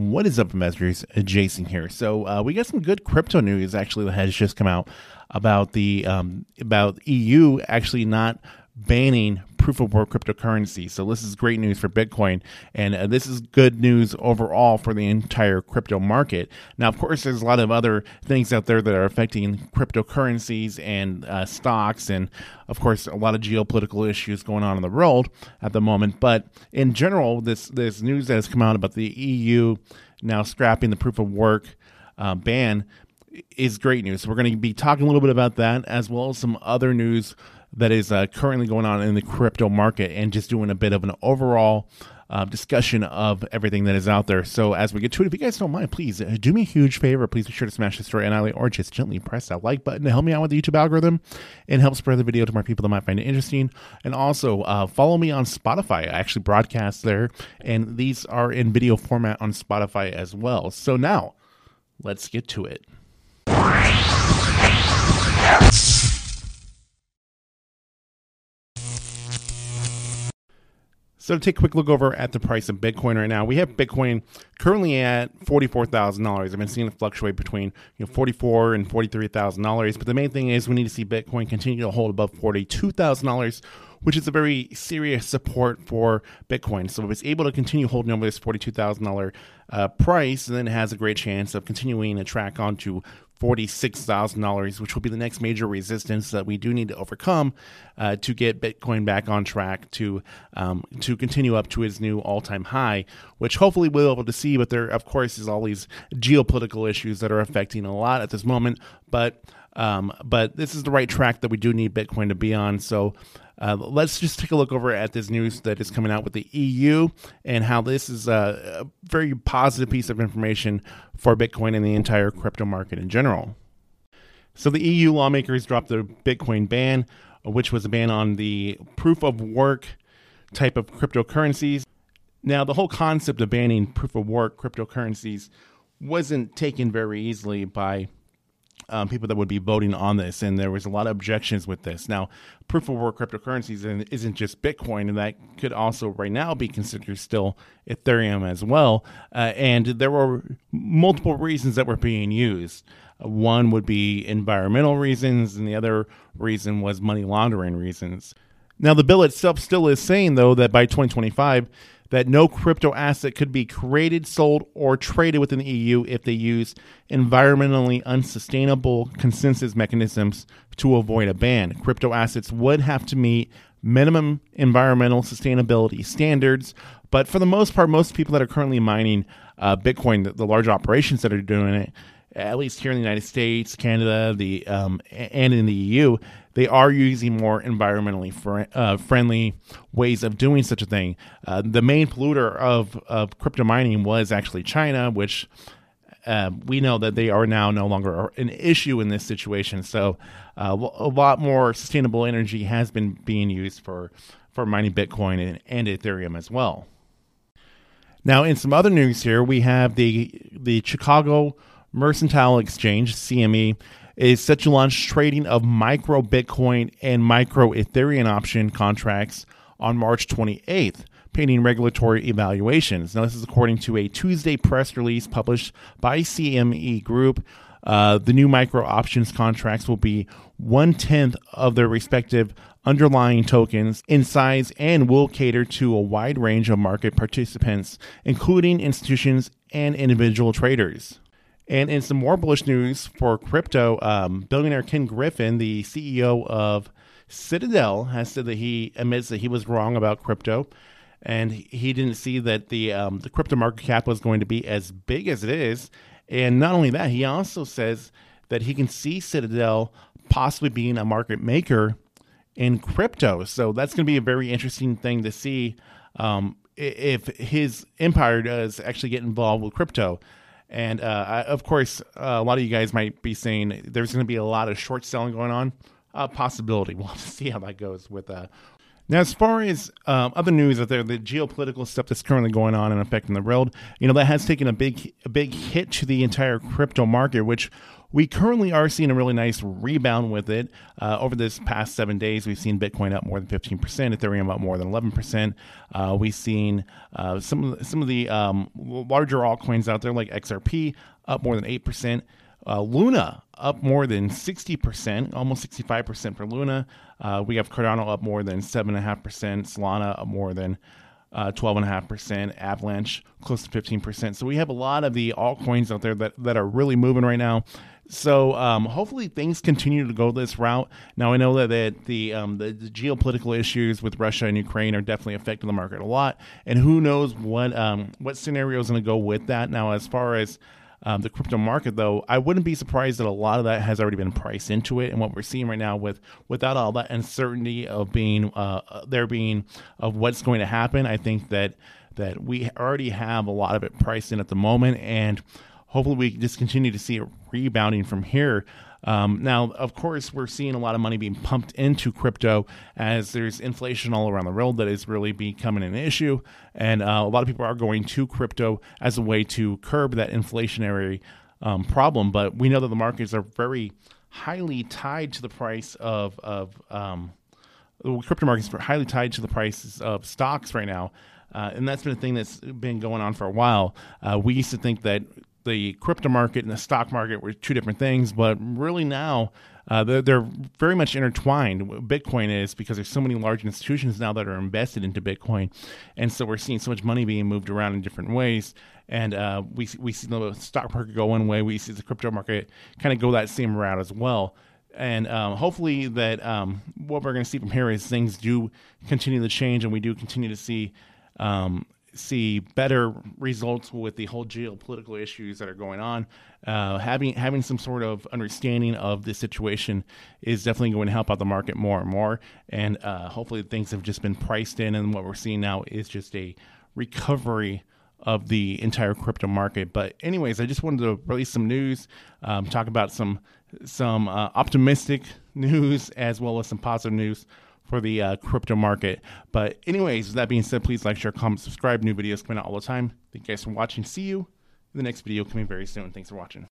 What is up, investors? Jason here. So uh, we got some good crypto news actually that has just come out about the um, about EU actually not banning proof of work cryptocurrency. So this is great news for Bitcoin, and uh, this is good news overall for the entire crypto market. Now, of course, there's a lot of other things out there that are affecting cryptocurrencies and uh, stocks, and of course, a lot of geopolitical issues going on in the world at the moment. But in general, this this news that has come out about the EU now scrapping the proof of work uh, ban is great news. So we're going to be talking a little bit about that as well as some other news that is uh, currently going on in the crypto market and just doing a bit of an overall uh, discussion of everything that is out there. So as we get to it, if you guys don't mind, please uh, do me a huge favor. Please be sure to smash the story and or just gently press that like button to help me out with the YouTube algorithm and help spread the video to more people that might find it interesting. And also uh, follow me on Spotify. I actually broadcast there, and these are in video format on Spotify as well. So now let's get to it. So to take a quick look over at the price of Bitcoin right now, we have Bitcoin currently at forty-four thousand dollars. I've been seeing it fluctuate between you know forty-four and forty-three thousand dollars. But the main thing is we need to see Bitcoin continue to hold above forty-two thousand dollars, which is a very serious support for Bitcoin. So if it's able to continue holding over this forty-two thousand uh, price, then it has a great chance of continuing to track onto $46,000, which will be the next major resistance that we do need to overcome uh, to get Bitcoin back on track to um, to continue up to its new all time high, which hopefully we'll be able to see. But there, of course, is all these geopolitical issues that are affecting a lot at this moment. But um, but this is the right track that we do need Bitcoin to be on. So uh, let's just take a look over at this news that is coming out with the EU and how this is a, a very positive piece of information for Bitcoin and the entire crypto market in general. So the EU lawmakers dropped the Bitcoin ban, which was a ban on the proof of work type of cryptocurrencies. Now, the whole concept of banning proof of work cryptocurrencies wasn't taken very easily by um, people that would be voting on this, and there was a lot of objections with this. Now, proof of work cryptocurrencies and isn't just Bitcoin, and that could also right now be considered still Ethereum as well. Uh, and there were multiple reasons that were being used. one would be environmental reasons, and the other reason was money laundering reasons. Now, the bill itself still is saying, though, that by 2025, that no crypto asset could be created, sold, or traded within the EU if they use environmentally unsustainable consensus mechanisms to avoid a ban. Crypto assets would have to meet minimum environmental sustainability standards, but for the most part, most people that are currently mining uh, Bitcoin, the, the large operations that are doing it, at least here in the United States, Canada, the um, and in the EU, they are using more environmentally fr- uh, friendly ways of doing such a thing. Uh, the main polluter of, of crypto mining was actually China, which uh, we know that they are now no longer an issue in this situation. So uh, a lot more sustainable energy has been being used for, for mining Bitcoin and, and Ethereum as well. Now, in some other news here, we have the the Chicago Mercantile Exchange (CME) is set to launch trading of micro Bitcoin and micro Ethereum option contracts on March 28th, pending regulatory evaluations. Now, this is according to a Tuesday press release published by CME Group. Uh, the new micro options contracts will be one tenth of their respective underlying tokens in size and will cater to a wide range of market participants, including institutions and individual traders. And in some more bullish news for crypto, um, billionaire Ken Griffin, the CEO of Citadel, has said that he admits that he was wrong about crypto, and he didn't see that the um, the crypto market cap was going to be as big as it is. And not only that, he also says that he can see Citadel possibly being a market maker in crypto. So that's going to be a very interesting thing to see um, if his empire does actually get involved with crypto. And uh, I, of course, uh, a lot of you guys might be saying there's going to be a lot of short selling going on. Uh, possibility. We'll have to see how that goes with. Uh... Now, as far as um, other news out there, the geopolitical stuff that's currently going on and affecting the world, you know, that has taken a big, a big hit to the entire crypto market, which we currently are seeing a really nice rebound with it. Uh, over this past seven days, we've seen Bitcoin up more than 15%, Ethereum up more than 11%. Uh, we've seen uh, some, of the, some of the um, larger altcoins out there, like XRP, up more than 8%. Uh, Luna up more than 60%, almost 65% for Luna. Uh, we have Cardano up more than 7.5%, Solana up more than uh, 12.5%, Avalanche close to 15%. So we have a lot of the altcoins out there that, that are really moving right now. So um, hopefully things continue to go this route. Now I know that, that the, um, the, the geopolitical issues with Russia and Ukraine are definitely affecting the market a lot, and who knows what um, what scenario is going to go with that. Now as far as um, the crypto market, though, I wouldn't be surprised that a lot of that has already been priced into it. And what we're seeing right now, with without all that uncertainty of being uh, there being of what's going to happen, I think that that we already have a lot of it priced in at the moment, and hopefully we just continue to see it rebounding from here. Um, now, of course, we're seeing a lot of money being pumped into crypto as there's inflation all around the world that is really becoming an issue. And uh, a lot of people are going to crypto as a way to curb that inflationary um, problem. But we know that the markets are very highly tied to the price of, of um, the crypto markets are highly tied to the prices of stocks right now. Uh, and that's been a thing that's been going on for a while. Uh, we used to think that the crypto market and the stock market were two different things, but really now uh, they're, they're, very much intertwined. Bitcoin is because there's so many large institutions now that are invested into Bitcoin, and so we're seeing so much money being moved around in different ways. And uh, we we see the stock market go one way, we see the crypto market kind of go that same route as well. And um, hopefully that um, what we're going to see from here is things do continue to change, and we do continue to see um, see better results with the whole geopolitical issues that are going on. Uh, having having some sort of understanding of the situation is definitely going to help out the market more and more. And uh, hopefully, things have just been priced in, and what we're seeing now is just a recovery of the entire crypto market. But anyways, I just wanted to release some news, um, talk about some some uh, optimistic news as well as some positive news for the uh, crypto market. But anyways, that being said, please like, share, comment, subscribe. New videos coming out all the time. Thank you guys for watching. See you in the next video coming very soon. Thanks for watching.